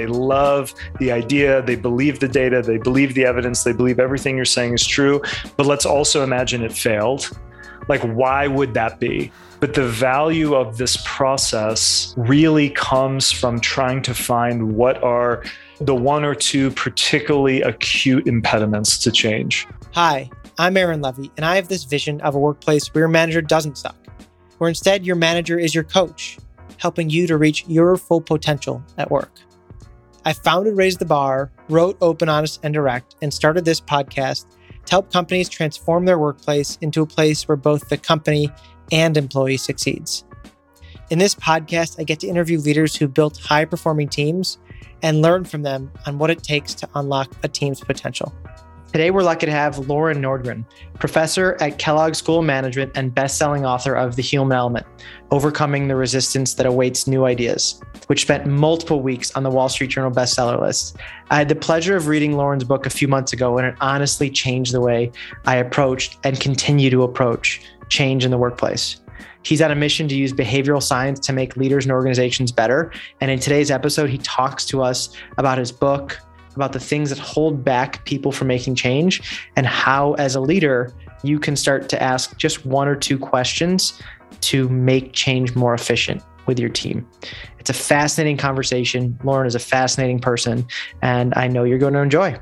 They love the idea. They believe the data. They believe the evidence. They believe everything you're saying is true. But let's also imagine it failed. Like, why would that be? But the value of this process really comes from trying to find what are the one or two particularly acute impediments to change. Hi, I'm Aaron Levy, and I have this vision of a workplace where your manager doesn't suck, where instead your manager is your coach, helping you to reach your full potential at work. I founded Raise the Bar, wrote Open, Honest, and Direct, and started this podcast to help companies transform their workplace into a place where both the company and employee succeeds. In this podcast, I get to interview leaders who built high performing teams and learn from them on what it takes to unlock a team's potential. Today, we're lucky to have Loran Nordgren, professor at Kellogg School of Management and best-selling author of The Human Element: Overcoming the Resistance That Awaits New Ideas, which spent multiple weeks on the Wall Street Journal bestseller list. I had the pleasure of reading Loran's book a few months ago, and it honestly changed the way I approached and continue to approach change in the workplace. He's on a mission to use behavioral science to make leaders and organizations better. And in today's episode, he talks to us about his book, about the things that hold back people from making change, and how, as a leader, you can start to ask just one or two questions to make change more efficient with your team. It's a fascinating conversation. Loran is a fascinating person, and I know you're going to enjoy.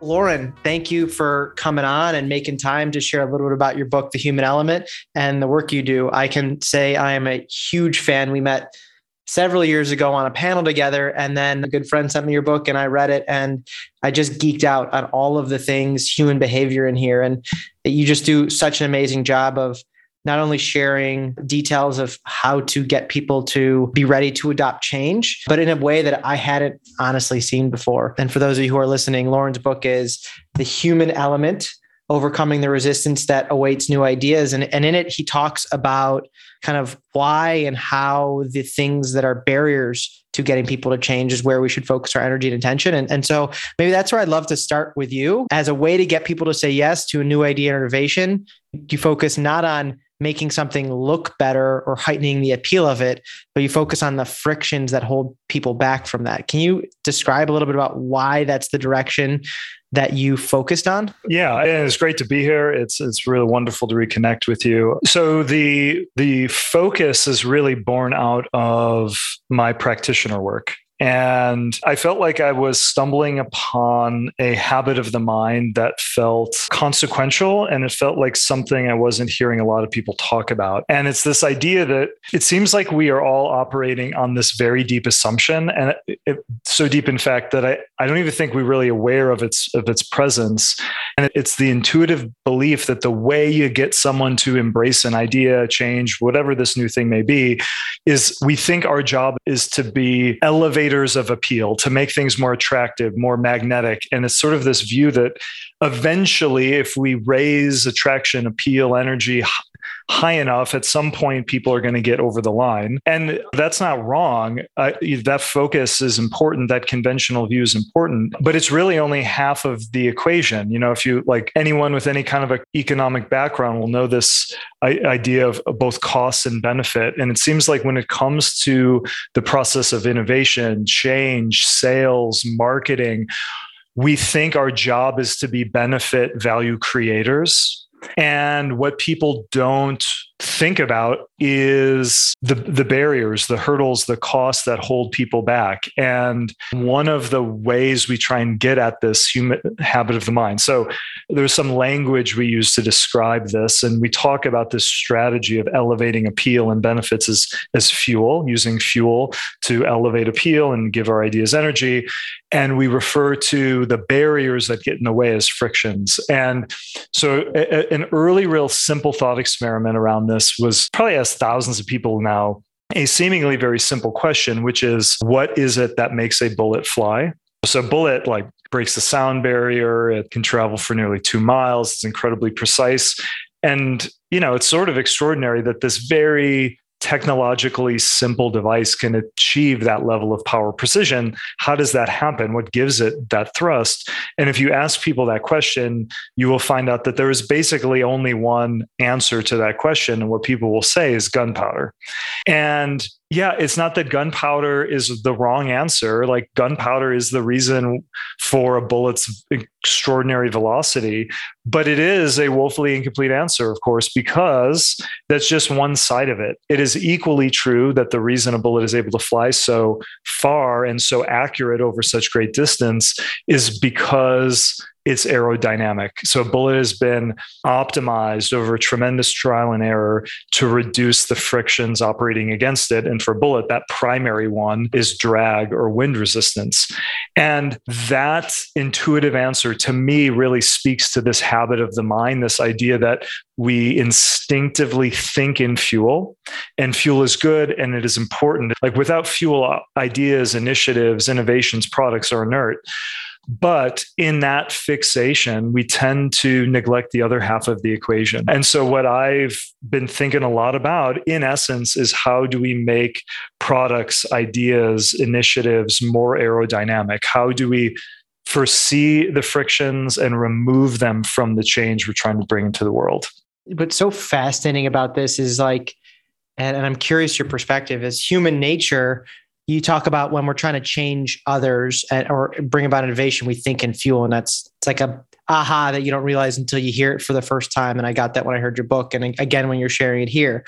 Loran, thank you for coming on and making time to share a little bit about your book, The Human Element, and the work you do. I can say I am a huge fan. We met several years ago on a panel together, and then a good friend sent me your book, and I read it, and I just geeked out on all of the things human behavior in here. And you just do such an amazing job of not only sharing details of how to get people to be ready to adopt change, but in a way that I hadn't honestly seen before. And for those of you who are listening, Loran's book is The Human Element Overcoming the Resistance That Awaits New Ideas. And, and in it, he talks about kind of why and how the things that are barriers to getting people to change is where we should focus our energy and attention. And, and so maybe that's where I'd love to start with you as a way to get people to say yes to a new idea and innovation. You focus not on making something look better or heightening the appeal of it, but you focus on the frictions that hold people back from that. Can you describe a little bit about why that's the direction that you focused on? Yeah, and it's great to be here. It's it's really wonderful to reconnect with you. So the the focus is really born out of my practitioner work. And I felt like I was stumbling upon a habit of the mind that felt consequential and it felt like something I wasn't hearing a lot of people talk about. And it's this idea that it seems like we are all operating on this very deep assumption and it, it, so deep in fact that I, I don't even think we're really aware of its of its presence. And it's the intuitive belief that the way you get someone to embrace an idea, change, whatever this new thing may be, is we think our job is to be elevated of appeal to make things more attractive, more magnetic. And it's sort of this view that eventually, if we raise attraction, appeal, energy high enough, at some point, people are going to get over the line. And that's not wrong. Uh, that focus is important. That conventional view is important, but it's really only half of the equation. You know, if you like anyone with any kind of an economic background will know this idea of both cost and benefit. And it seems like when it comes to the process of innovation, change, sales, marketing, we think our job is to be benefit value creators and what people don't think about is the the barriers, the hurdles, the costs that hold people back. And one of the ways we try and get at this human habit of the mind. So there's some language we use to describe this, and we talk about this strategy of elevating appeal and benefits as as fuel, using fuel to elevate appeal and give our ideas energy. And we refer to the barriers that get in the way as frictions. And so, a, an early, real simple thought experiment around this was probably asked thousands of people now a seemingly very simple question, which is what is it that makes a bullet fly? So, bullet like breaks the sound barrier, it can travel for nearly two miles, it's incredibly precise. And, you know, it's sort of extraordinary that this very technologically simple device can achieve that level of power precision. How does that happen? What gives it that thrust? And if you ask people that question, you will find out that there is basically only one answer to that question. And what people will say is gunpowder. And yeah, it's not that gunpowder is the wrong answer. Like gunpowder is the reason for a bullet's extraordinary velocity, but it is a woefully incomplete answer, of course, because that's just one side of it. It is equally true that the reason a bullet is able to fly so far and so accurate over such great distance is because it's aerodynamic. So a bullet has been optimized over tremendous trial and error to reduce the frictions operating against it. And for a bullet, that primary one is drag or wind resistance. And that intuitive answer to me really speaks to this habit of the mind, this idea that we instinctively think in fuel and fuel is good and it is important. Like without fuel, ideas, initiatives, innovations, products are inert. But in that fixation, we tend to neglect the other half of the equation. And so, what I've been thinking a lot about, in essence, is how do we make products, ideas, initiatives more aerodynamic? How do we foresee the frictions and remove them from the change we're trying to bring into the world? What's so fascinating about this is like, and, and I'm curious your perspective is human nature you talk about when we're trying to change others and, or bring about innovation, we think in fuel, and that's it's like a aha that you don't realize until you hear it for the first time. And I got that when I heard your book, and again when you're sharing it here.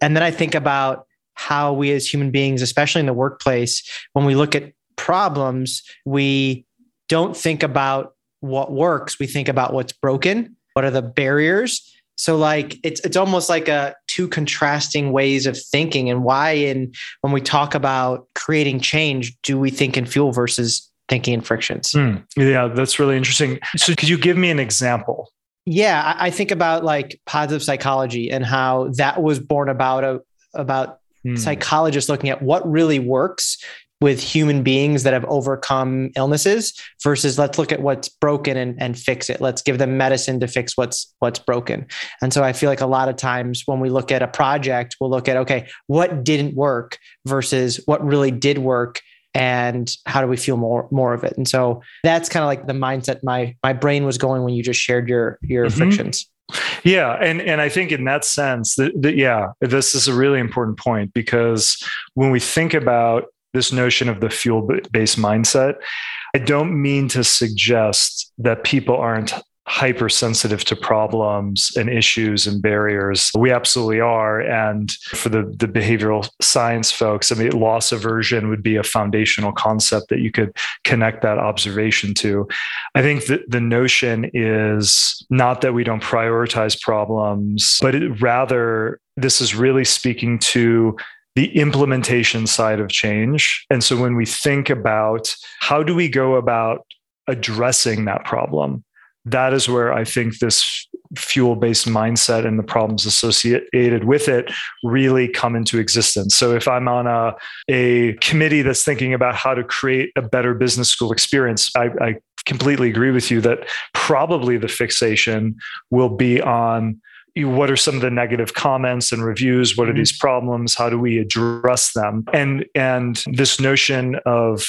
And then I think about how we as human beings, especially in the workplace, when we look at problems, we don't think about what works. We think about what's broken. What are the barriers? So like it's it's almost like a two contrasting ways of thinking and why in when we talk about creating change do we think in fuel versus thinking in frictions? Mm, yeah, that's really interesting. So could you give me an example? Yeah, I, I think about like positive psychology and how that was born about a, about mm. psychologists looking at what really works with human beings that have overcome illnesses versus let's look at what's broken and, and fix it. Let's give them medicine to fix what's what's broken. And so i feel like a lot of times when we look at a project we'll look at okay what didn't work versus what really did work and how do we feel more more of it? And so that's kind of like the mindset my my brain was going when you just shared your your mm-hmm. frictions. Yeah, and and I think in that sense, that, that yeah, this is a really important point because when we think about this notion of the fuel based mindset. I don't mean to suggest that people aren't hypersensitive to problems and issues and barriers. We absolutely are. And for the, the behavioral science folks, I mean, loss aversion would be a foundational concept that you could connect that observation to. I think that the notion is not that we don't prioritize problems, but it, rather, this is really speaking to the implementation side of change. And so when we think about how do we go about addressing that problem, that is where I think this fuel based mindset and the problems associated with it really come into existence. So if I'm on a, a committee that's thinking about how to create a better business school experience, I, I completely agree with you that probably the fixation will be on what are some of the negative comments and reviews? What are mm-hmm. these problems? How do we address them? And and this notion of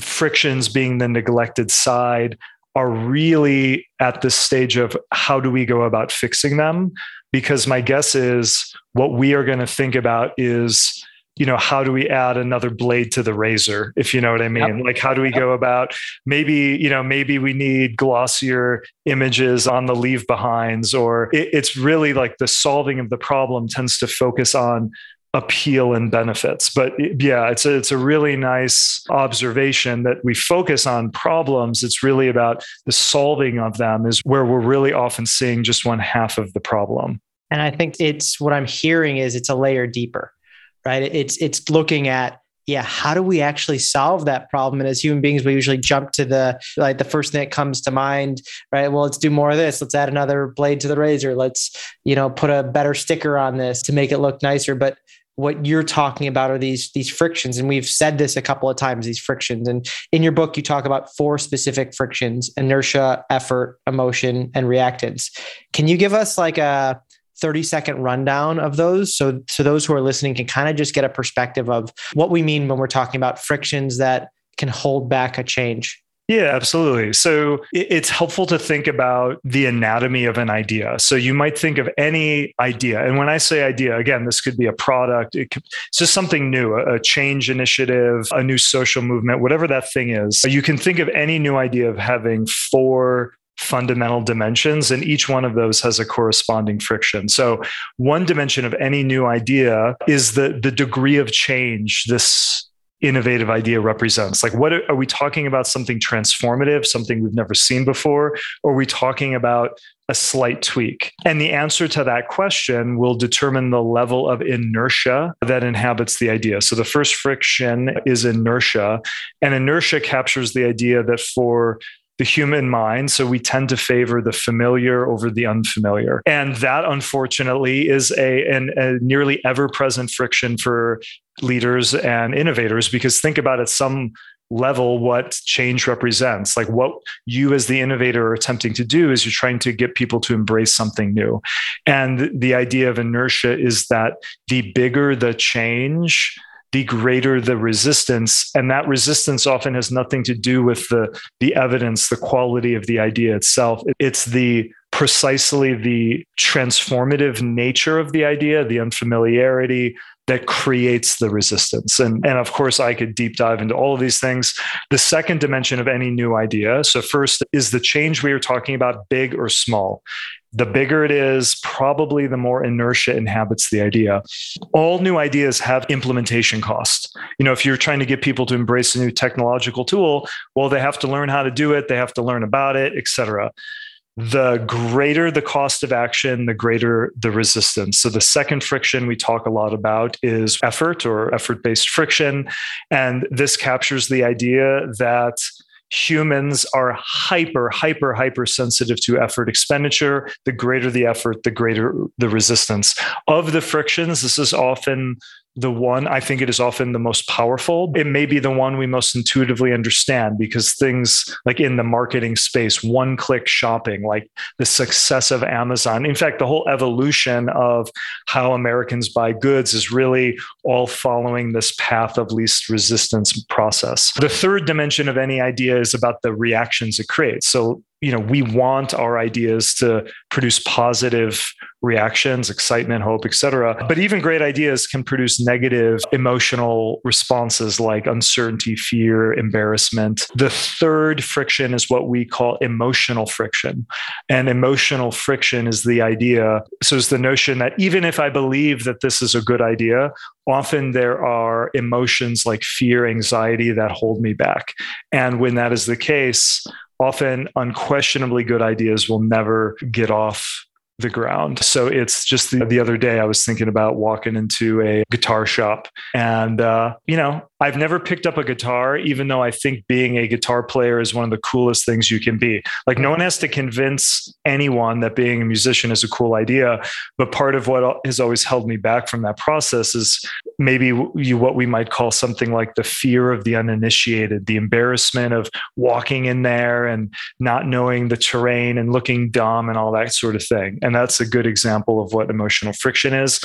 frictions being the neglected side are really at this stage of how do we go about fixing them? Because my guess is what we are going to think about is you know how do we add another blade to the razor if you know what i mean? Yep. like how do we yep. go about maybe you know maybe we need glossier images on the leave behinds or it, it's really like the solving of the problem tends to focus on appeal and benefits. But yeah it's a, it's a really nice observation that we focus on problems. It's really about the solving of them is where we're really often seeing just one half of the problem. And i think it's what i'm hearing is it's a layer deeper right? It's it's looking at yeah, how do we actually solve that problem? And as human beings, we usually jump to the like the first thing that comes to mind, right? Well, let's do more of this. Let's add another blade to the razor. Let's, you know, put a better sticker on this to make it look nicer. But what you're talking about are these these frictions and we've said this a couple of times these frictions and in your book you talk about four specific frictions inertia effort emotion and reactance can you give us like a 30 second rundown of those so so those who are listening can kind of just get a perspective of what we mean when we're talking about frictions that can hold back a change yeah, absolutely. So it's helpful to think about the anatomy of an idea. So you might think of any idea. And when I say idea, again, this could be a product, it could, it's just something new, a change initiative, a new social movement, whatever that thing is. You can think of any new idea of having four fundamental dimensions, and each one of those has a corresponding friction. So, one dimension of any new idea is the, the degree of change this innovative idea represents. Like, what are, are, we talking about? Something transformative, something we've never seen before? Or are we talking about a slight tweak? And the answer to that question will determine the level of inertia that inhabits the idea. So, the first friction is inertia, and inertia captures the idea that for the human mind. So we tend to favor the familiar over the unfamiliar. And that, unfortunately, is a, an, a nearly ever present friction for leaders and innovators because think about at some level what change represents like what you as the innovator are attempting to do is you're trying to get people to embrace something new and the idea of inertia is that the bigger the change the greater the resistance and that resistance often has nothing to do with the the evidence the quality of the idea itself it's the precisely the transformative nature of the idea the unfamiliarity that creates the resistance. And, and of course, I could deep dive into all of these things. The second dimension of any new idea. So, first, is the change we are talking about big or small? The bigger it is, probably the more inertia inhabits the idea. All new ideas have implementation costs. You know, if you're trying to get people to embrace a new technological tool, well, they have to learn how to do it, they have to learn about it, et cetera the greater the cost of action, the greater the resistance. So, the second friction we talk a lot about is effort or effort based friction. And this captures the idea that humans are hyper, hyper, hyper sensitive to effort expenditure. The greater the effort, the greater the resistance. Of the frictions, this is often the one I think it is often the most powerful. It may be the one we most intuitively understand because things like in the marketing space, one click shopping, like the success of Amazon. In fact, the whole evolution of how Americans buy goods is really all following this path of least resistance process. The third dimension of any idea is about the reactions it creates. So you know we want our ideas to produce positive reactions excitement hope etc but even great ideas can produce negative emotional responses like uncertainty fear embarrassment. The third friction is what we call emotional friction. And emotional friction is the idea so it's the notion that even if i believe that this is a good idea often there are emotions like fear anxiety that hold me back. And when that is the case often unquestionably good ideas will never get off the ground. So it's just the, the other day I was thinking about walking into a guitar shop and, uh, you know, I've never picked up a guitar, even though I think being a guitar player is one of the coolest things you can be. Like, no one has to convince anyone that being a musician is a cool idea. But part of what has always held me back from that process is maybe you, what we might call something like the fear of the uninitiated, the embarrassment of walking in there and not knowing the terrain and looking dumb and all that sort of thing. And that's a good example of what emotional friction is.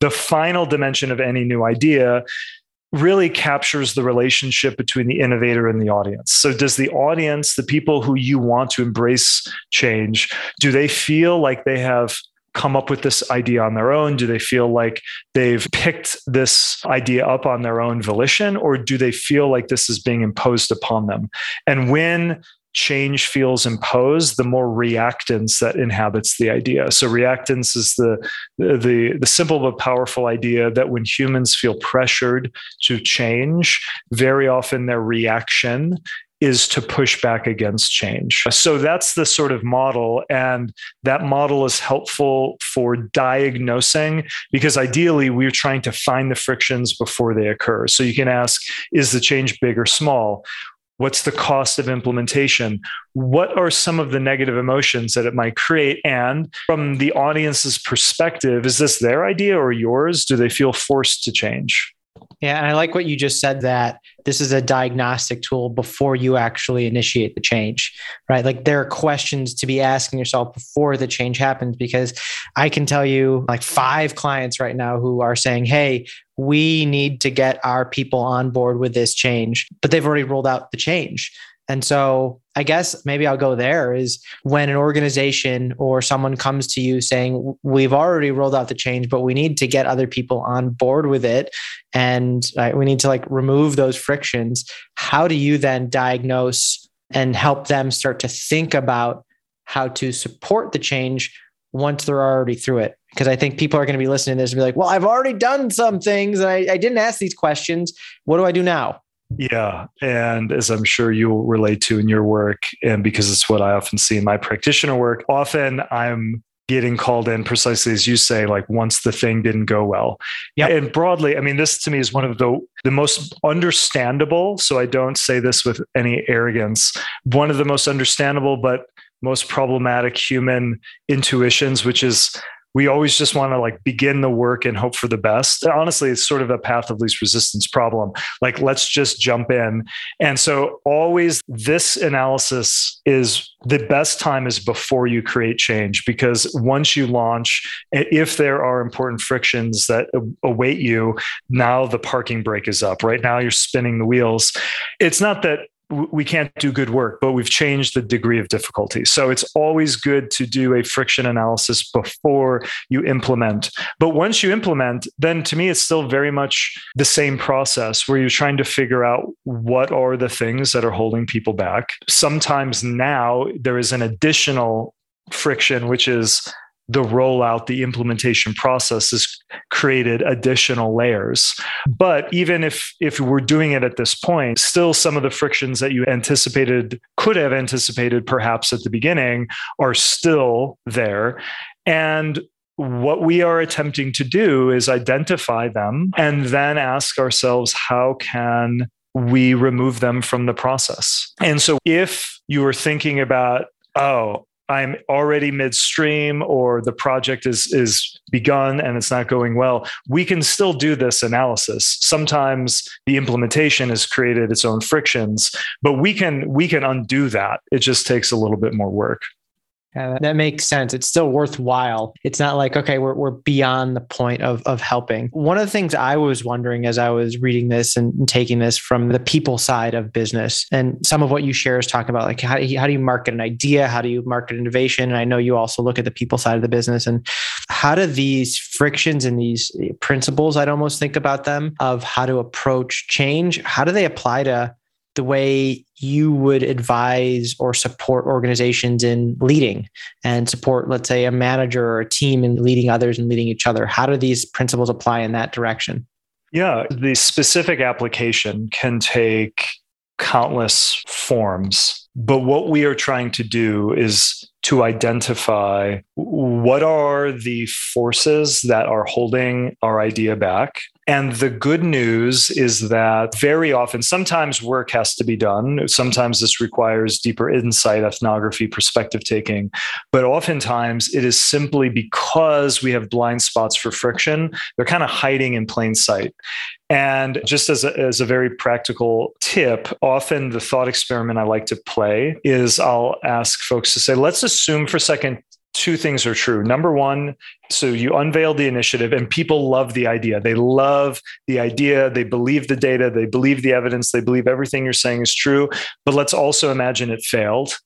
The final dimension of any new idea really captures the relationship between the innovator and the audience. So, does the audience, the people who you want to embrace change, do they feel like they have come up with this idea on their own? Do they feel like they've picked this idea up on their own volition, or do they feel like this is being imposed upon them? And when change feels imposed, the more reactance that inhabits the idea. So reactance is the, the, the simple but powerful idea that when humans feel pressured to change, very often their reaction is to push back against change. So that's the sort of model. And that model is helpful for diagnosing because ideally we're trying to find the frictions before they occur. So you can ask, is the change big or small? What's the cost of implementation? What are some of the negative emotions that it might create? And from the audience's perspective, is this their idea or yours? Do they feel forced to change? Yeah, and I like what you just said that this is a diagnostic tool before you actually initiate the change, right? Like there are questions to be asking yourself before the change happens because I can tell you like five clients right now who are saying, "Hey, we need to get our people on board with this change," but they've already rolled out the change. And so I guess maybe I'll go there is when an organization or someone comes to you saying, we've already rolled out the change, but we need to get other people on board with it. And uh, we need to like remove those frictions. How do you then diagnose and help them start to think about how to support the change once they're already through it? Because I think people are going to be listening to this and be like, well, I've already done some things and I, I didn't ask these questions. What do I do now? Yeah. And as I'm sure you'll relate to in your work, and because it's what I often see in my practitioner work, often I'm getting called in precisely as you say, like once the thing didn't go well. Yeah. And broadly, I mean, this to me is one of the the most understandable. So I don't say this with any arrogance. One of the most understandable but most problematic human intuitions, which is we always just want to like begin the work and hope for the best. Honestly, it's sort of a path of least resistance problem. Like, let's just jump in. And so, always this analysis is the best time is before you create change because once you launch, if there are important frictions that await you, now the parking brake is up. Right now, you're spinning the wheels. It's not that we can't do good work, but we've changed the degree of difficulty. So it's always good to do a friction analysis before you implement. But once you implement, then to me, it's still very much the same process where you're trying to figure out what are the things that are holding people back. Sometimes now there is an additional friction, which is the rollout, the implementation process has created additional layers. But even if if we're doing it at this point, still some of the frictions that you anticipated could have anticipated perhaps at the beginning are still there. And what we are attempting to do is identify them and then ask ourselves how can we remove them from the process. And so if you were thinking about oh I'm already midstream or the project is is begun and it's not going well, we can still do this analysis. Sometimes the implementation has created its own frictions, but we can we can undo that. It just takes a little bit more work. That makes sense. It's still worthwhile. It's not like, okay, we're, we're beyond the point of, of helping. One of the things I was wondering as I was reading this and, taking this from the people side of business, and some of what you share is talking about like, how do, how do you market an idea? How do you market innovation? And I know you also look at the people side of the business. And how do these frictions and these principles, I'd almost think about them, of how to approach change, how do they apply to the way you would advise or support organizations in leading and support, let's say, a manager or a team in leading others and leading each other? How do these principles apply in that direction? Yeah, the specific application can take countless forms. But what we are trying to do is to identify what are the forces that are holding our idea back and the good news is that very often, sometimes work has to be done. Sometimes this requires deeper insight, ethnography, perspective taking. But oftentimes it is simply because we have blind spots for friction, they're kind of hiding in plain sight. And just as a, as a very practical tip, often the thought experiment I like to play is I'll ask folks to say, let's assume for a second two things are true. Number one, so you unveil the initiative and people love the idea. They love the idea. They believe the data. They believe the evidence. They believe everything you're saying is true. But let's also imagine it failed.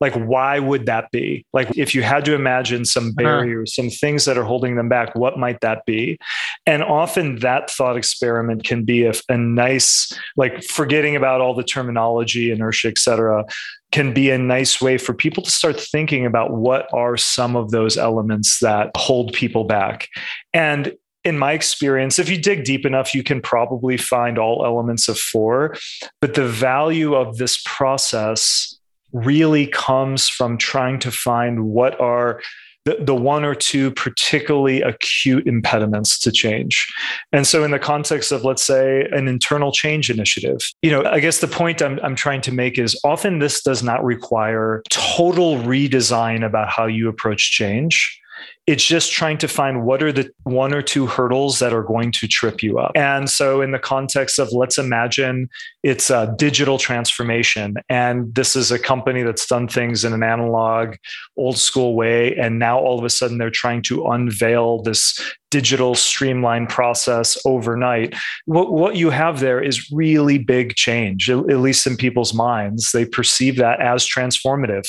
Like, why would that be? Like, if you had to imagine some uh-huh. barriers, uh-huh. some things that are holding them back, what might that be? And often that thought experiment can be a, a nice, like, forgetting about all the terminology, inertia, et cetera, can be a nice way for people to start thinking about what are some of those elements that hold people back. And in my experience, if you dig deep enough, you can probably find all elements of four. But the value of this process really comes from trying to find what are the, the one or two particularly acute impediments to change. And so, in the context of, let's say, an internal change initiative, you know, I guess the point I'm, I'm trying to make is often this does not require total redesign about how you approach change It's just trying to find what are the one or two hurdles that are going to trip you up. And so, in the context of let's imagine it's a digital transformation, and this is a company that's done things in an analog, old school way. And now all of a sudden they're trying to unveil this digital streamlined process overnight. What, what you have there is really big change, at, at least in people's minds. They perceive that as transformative.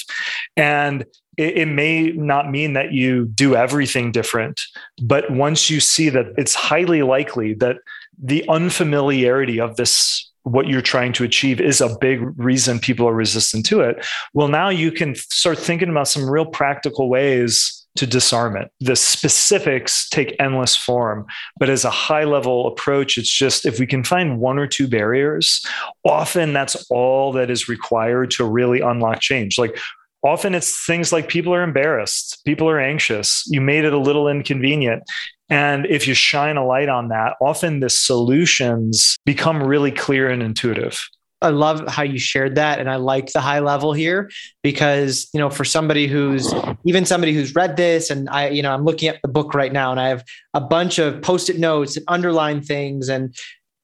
And it, it may not mean that you do everything different, but once you see that it's highly likely that the unfamiliarity of this what you're trying to achieve is a big reason people are resistant to it. Well, now you can start thinking about some real practical ways to disarm it. The specifics take endless form, but as a high level approach, it's just if we can find one or two barriers, often that's all that is required to really unlock change. Like often it's things like people are embarrassed, people are anxious, you made it a little inconvenient. And if you shine a light on that, often the solutions become really clear and intuitive. I love how you shared that. And I like the high level here because, you know, for somebody who's even somebody who's read this and I, you know, I'm looking at the book right now and I have a bunch of post it notes and underline things and,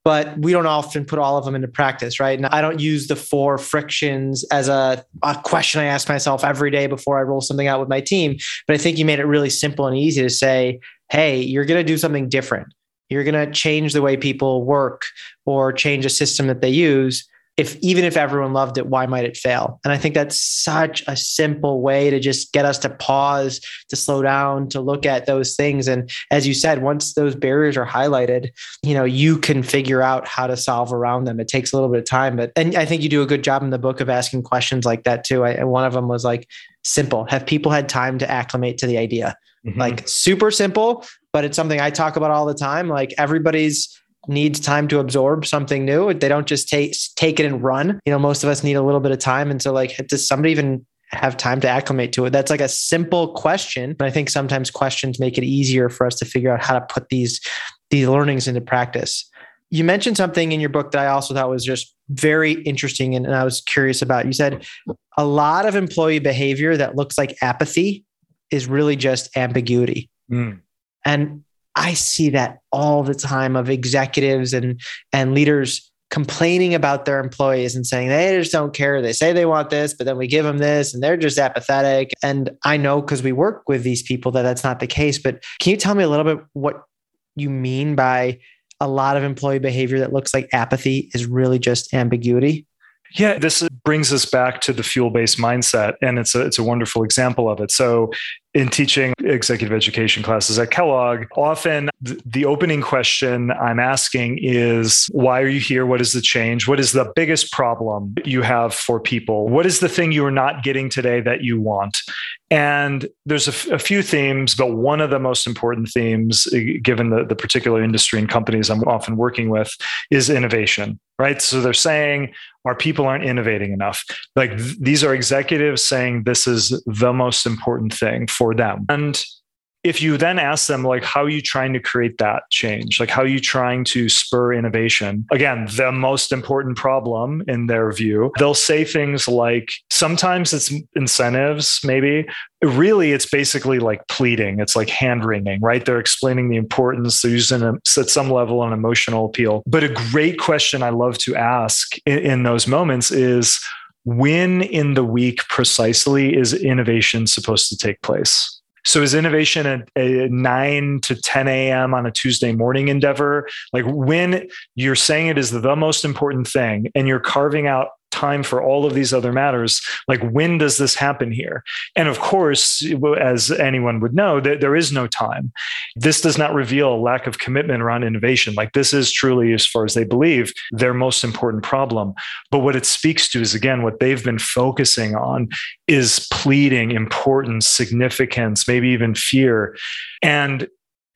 but we don't often put all of them into practice, right? And I don't use the four frictions as a, a question I ask myself every day before I roll something out with my team. But I think you made it really simple and easy to say, hey, you're going to do something different. You're going to change the way people work or change a system that they use if even if everyone loved it, why might it fail? And I think that's such a simple way to just get us to pause, to slow down, to look at those things. And as you said, once those barriers are highlighted, you know, you can figure out how to solve around them. It takes a little bit of time, but and I think you do a good job in the book of asking questions like that too. I, and one of them was like, simple. Have people had time to acclimate to the idea? Mm-hmm. Like super simple, but it's something I talk about all the time. Like everybody's needs time to absorb something new. They don't just take take it and run. You know, most of us need a little bit of time. And so like does somebody even have time to acclimate to it? That's like a simple question. But I think sometimes questions make it easier for us to figure out how to put these these learnings into practice. You mentioned something in your book that I also thought was just very interesting and, and I was curious about. You said a lot of employee behavior that looks like apathy is really just ambiguity. Mm. And I see that all the time of executives and and leaders complaining about their employees and saying they just don't care. They say they want this, but then we give them this and they're just apathetic. And I know because we work with these people that that's not the case. But can you tell me a little bit what you mean by a lot of employee behavior that looks like apathy is really just ambiguity? Yeah, this brings us back to the fuel-based mindset, and it's a it's a wonderful example of it. So, in teaching executive education classes at Kellogg, often the opening question I'm asking is why are you here? What is the change? What is the biggest problem you have for people? What is the thing you are not getting today that you want? And there's a, f- a few themes, but one of the most important themes, given the, the particular industry and companies I'm often working with, is innovation, right? So they're saying our people aren't innovating enough. Like th- these are executives saying this is the most important thing for them. And if you then ask them like how are you trying to create that change? Like how are you trying to spur innovation? Again the most important problem in their view they'll say things like sometimes it's incentives maybe. Really it's basically like pleading. It's like hand wringing right? They're explaining the importance. They're using a, at some level an emotional appeal. But a great question i love to ask in, in those moments is when in the week precisely is innovation supposed to take place so is innovation a, a 9 to 10 a.m. on a Tuesday morning endeavor? Like when you're saying it is the most important thing and you're carving out time for all of these other matters like when does this happen here? And of course as anyone would know that there is no time. This does not reveal a lack of commitment around innovation. Like this is truly as far as they believe their most important problem. But what it speaks to is again what they've been focusing on is pleading importance significance maybe even fear. And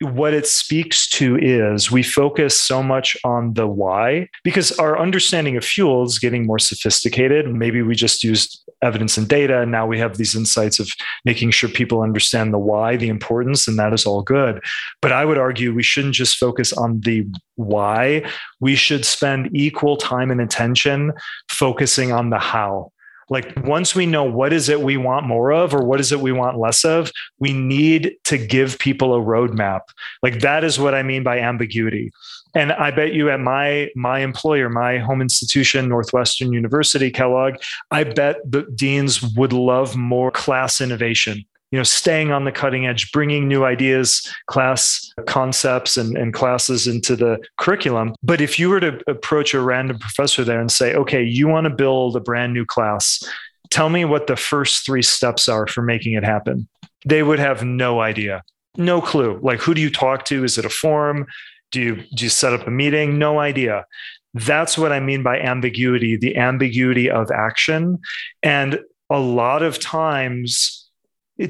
what it speaks to is we focus so much on the why because our understanding of fuel is getting more sophisticated. Maybe we just used evidence and data, and now we have these insights of making sure people understand the why, the importance, and that is all good. But I would argue we shouldn't just focus on the why, we should spend equal time and attention focusing on the how Like once we know what is it we want more of or what is it we want less of, we need to give people a roadmap. Like that is what I mean by ambiguity. And I bet you at my my employer, my home institution, Northwestern University, Kellogg, I bet the deans would love more class innovation you know staying on the cutting edge bringing new ideas class concepts and, and classes into the curriculum. But if you were to approach a random professor there and say okay you want to build a brand new class. Tell me what the first three steps are for making it happen. They would have no idea. No clue. Like who do you talk to? Is it a forum? Do you do you set up a meeting? No idea. That's what i mean by ambiguity the ambiguity of action. And a lot of times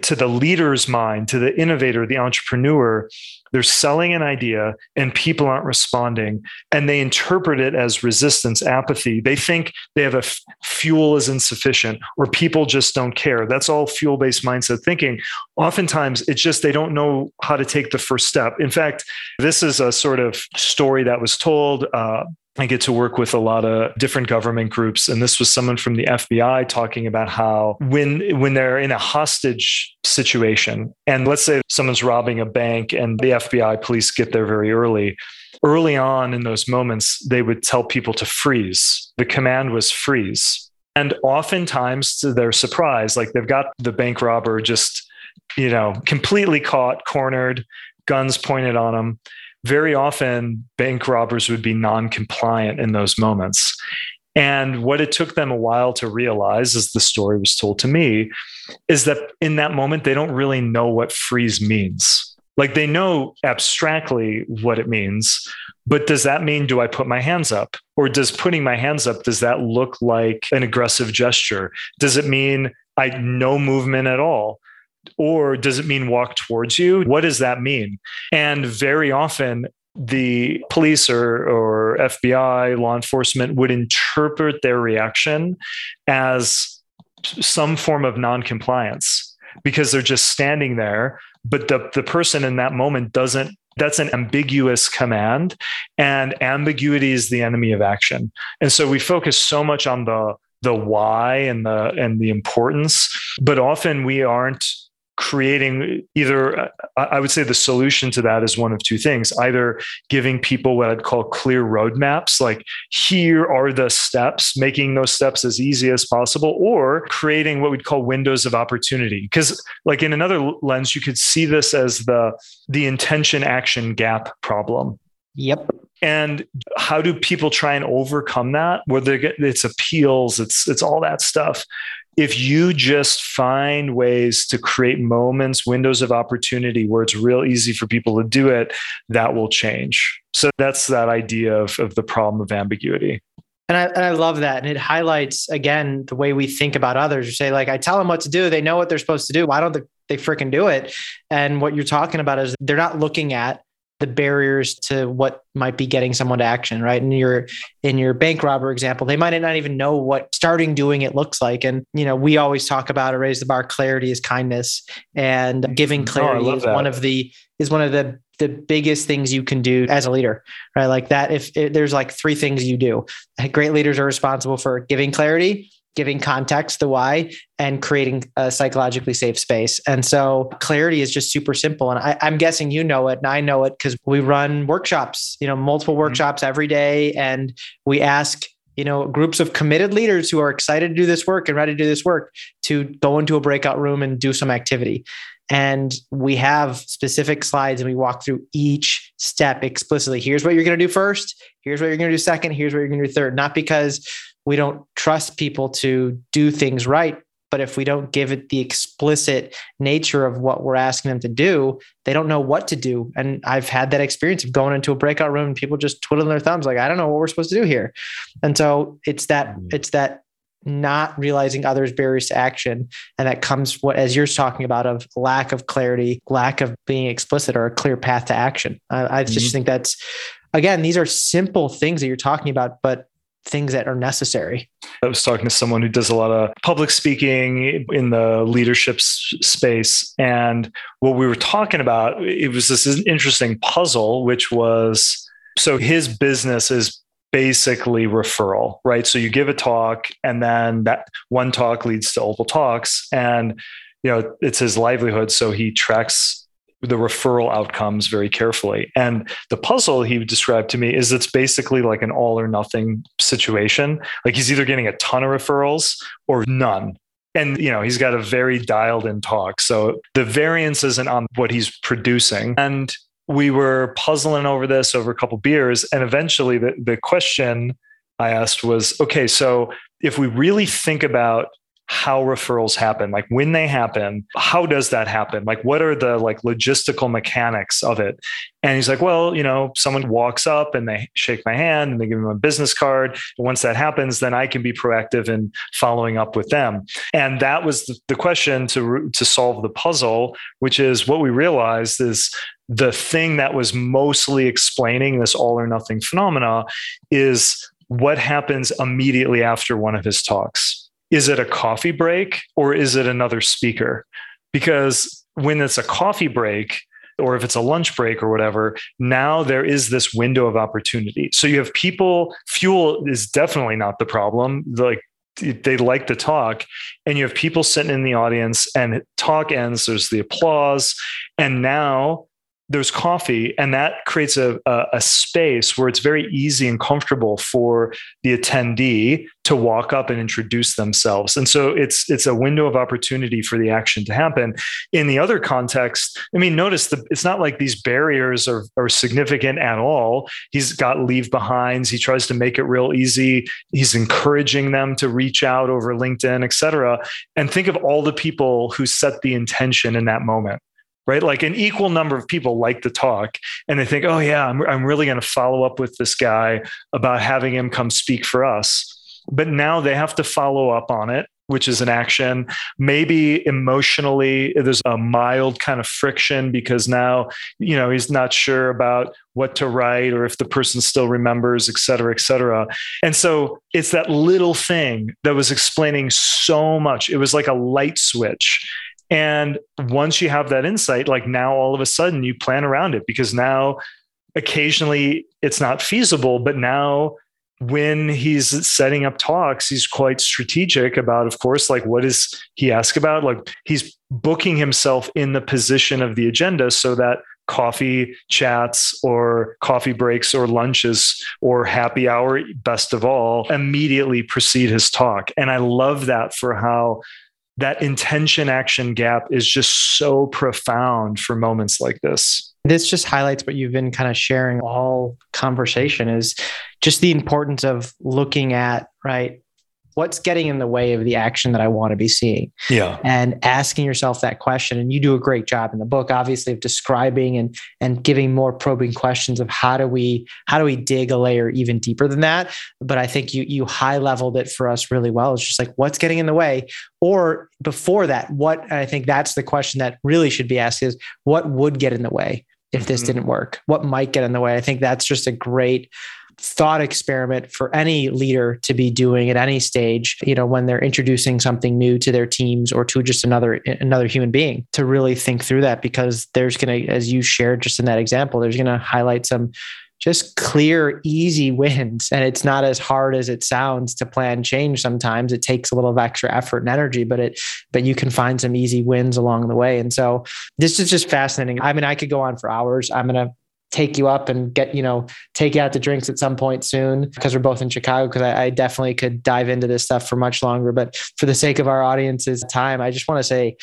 to the leader's mind, to the innovator, the entrepreneur, they're selling an idea and people aren't responding and they interpret it as resistance, apathy. They think they have a f- fuel is insufficient or people just don't care. That's all fuel based mindset thinking. Oftentimes it's just they don't know how to take the first step. In fact, this is a sort of story that was told. Uh, I get to work with a lot of different government groups. And this was someone from the FBI talking about how when when they're in a hostage situation, and let's say someone's robbing a bank and the FBI police get there very early. Early on in those moments, they would tell people to freeze. The command was freeze. And oftentimes, to their surprise, like they've got the bank robber just, you know, completely caught, cornered, guns pointed on them very often bank robbers would be non-compliant in those moments. And what it took them a while to realize as the story was told to me is that in that moment they don't really know what freeze means. Like they know abstractly what it means but does that mean do i put my hands up? Or does putting my hands up does that look like an aggressive gesture? Does it mean i no movement at all or does it mean walk towards you? What does that mean? And very often, the police or, or FBI, law enforcement would interpret their reaction as some form of non-compliance because they're just standing there but the, the person in that moment doesn't that's an ambiguous command and ambiguity is the enemy of action and so we focus so much on the the why and the and the importance but often we aren't creating either i would say the solution to that is one of two things either giving people what i'd call clear roadmaps like here are the steps making those steps as easy as possible or creating what we'd call windows of opportunity. Because like in another lens you could see this as the the intention action gap problem. Yep. And how do people try and overcome that? Whether it's appeals it's it's all that stuff if you just find ways to create moments, windows of opportunity where it's real easy for people to do it, that will change. So that's that idea of, of the problem of ambiguity. And I, and I love that. And it highlights, again, the way we think about others. You say, like, I tell them what to do. They know what they're supposed to do. Why don't they, they freaking do it? And what you're talking about is they're not looking at the barriers to what might be getting someone to action right? In your in your bank robber example they might not even know what starting doing it looks like. And you know we always talk about a raise the bar clarity is kindness. And giving clarity oh, is one of the is one of the the biggest things you can do as a leader right? Like that if, if there's like three things you do great leaders are responsible for giving clarity giving context the why and creating a psychologically safe space. And so clarity is just super simple. And I, am guessing you know it and i know it because we run workshops you know multiple mm-hmm. workshops every day. And we ask you know groups of committed leaders who are excited to do this work and ready to do this work to go into a breakout room and do some activity. And we have specific slides and we walk through each step explicitly. Here's what you're going to do first. Here's what you're going to do second. Here's what you're going to do third. Not because we don't trust people to do things right. But if we don't give it the explicit nature of what we're asking them to do, they don't know what to do. And I've had that experience of going into a breakout room and people just twiddling their thumbs, like, I don't know what we're supposed to do here. And so it's that, mm-hmm. it's that not realizing others' barriers to action. And that comes what as you're talking about of lack of clarity, lack of being explicit or a clear path to action. I, I just mm-hmm. think that's again, these are simple things that you're talking about, but things that are necessary. I was talking to someone who does a lot of public speaking in the leadership space. And what we were talking about, it was this interesting puzzle, which was so his business is basically referral, right? So you give a talk and then that one talk leads to multiple talks and you know, it's his livelihood so he tracks the referral outcomes very carefully. And the puzzle he described to me is it's basically like an all or nothing situation. Like he's either getting a ton of referrals or none. And you know, he's got a very dialed in talk. So the variance isn't on what he's producing. And we were puzzling over this over a couple beers. And eventually the, the question I asked was, okay, so if we really think about how referrals happen like when they happen how does that happen? Like what are the like logistical mechanics of it? And he's like well you know someone walks up and they shake my hand and they give him a business card. And once that happens then i can be proactive in following up with them. And that was the question to to solve the puzzle which is what we realized is the thing that was mostly explaining this all or nothing phenomena is what happens immediately after one of his talks is it a coffee break or is it another speaker? Because when it's a coffee break, or if it's a lunch break or whatever, now there is this window of opportunity. So you have people, fuel is definitely not the problem. Like they like to talk and you have people sitting in the audience and talk ends there's the applause and now there's coffee and that creates a, a, a, space where it's very easy and comfortable for the attendee to walk up and introduce themselves. And so it's it's a window of opportunity for the action to happen. In the other context i mean notice that it's not like these barriers are, are significant at all. He's got leave behinds. He tries to make it real easy. He's encouraging them to reach out over linkedin et cetera. And think of all the people who set the intention in that moment right? Like an equal number of people like the talk and they think, oh, yeah, I'm, I'm really going to follow up with this guy about having him come speak for us. But now they have to follow up on it, which is an action. Maybe emotionally, there's a mild kind of friction because now, you know, he's not sure about what to write or if the person still remembers, et cetera, et cetera. And so it's that little thing that was explaining so much. It was like a light switch and once you have that insight, like now all of a sudden you plan around it because now occasionally it's not feasible, but now when he's setting up talks, he's quite strategic about, of course, like what is he ask about? Like he's booking himself in the position of the agenda so that coffee chats or coffee breaks or lunches or happy hour, best of all, immediately precede his talk. And I love that for how that intention action gap is just so profound for moments like this. This just highlights what you've been kind of sharing all conversation is just the importance of looking at, right? What's getting in the way of the action that I want to be seeing? Yeah. And asking yourself that question. And you do a great job in the book, obviously, of describing and and giving more probing questions of how do we how do we dig a layer even deeper than that. But I think you you high leveled it for us really well. It's just like what's getting in the way? Or before that, what I think that's the question that really should be asked is what would get in the way if this mm-hmm. didn't work? What might get in the way? I think that's just a great thought experiment for any leader to be doing at any stage you know when they're introducing something new to their teams or to just another another human being to really think through that because there's going to as you shared just in that example there's going to highlight some just clear easy wins. And it's not as hard as it sounds to plan change sometimes. It takes a little of extra effort and energy but it but you can find some easy wins along the way. And so this is just fascinating. I mean i could go on for hours. I'm to take you up and get you know take you out to drinks at some point soon because we're both in chicago because I, I, definitely could dive into this stuff for much longer. But for the sake of our audience's time i just want to say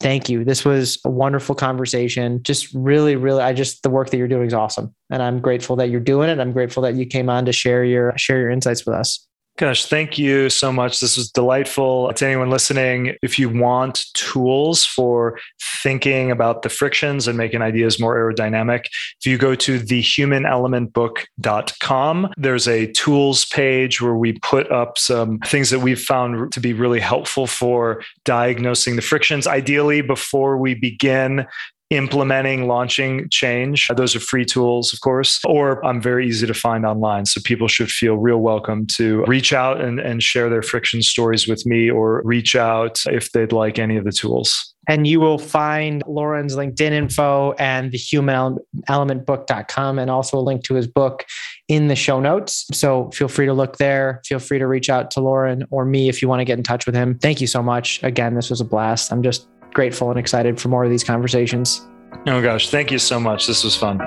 thank you. This was a wonderful conversation. Just really really i just the work that you're doing is awesome. And i'm grateful that you're doing it. I'm grateful that you came on to share your share your insights with us Gosh, thank you so much. This was delightful. To anyone listening, if you want tools for thinking about the frictions and making ideas more aerodynamic, if you go to thehumanelementbook.com, there's a tools page where we put up some things that we've found to be really helpful for diagnosing the frictions. Ideally, before we begin implementing, launching change. Uh, those are free tools, of course, or I'm very easy to find online. So people should feel real welcome to reach out and, and share their friction stories with me or reach out if they'd like any of the tools. And you will find Loran's LinkedIn info and the human element book.com and also a link to his book in the show notes. So feel free to look there. Feel free to reach out to Lauren or me if you want to get in touch with him. Thank you so much. Again, this was a blast. I'm just grateful and excited for more of these conversations. Oh gosh, thank you so much. This was fun.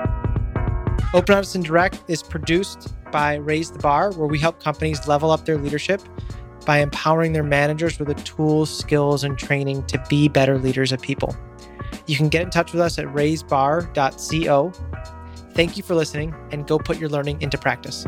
Open Honest and Direct is produced by Raise the Bar, where we help companies level up their leadership by empowering their managers with the tools, skills, and training to be better leaders of people. You can get in touch with us at raisebar.co. Thank you for listening and go put your learning into practice.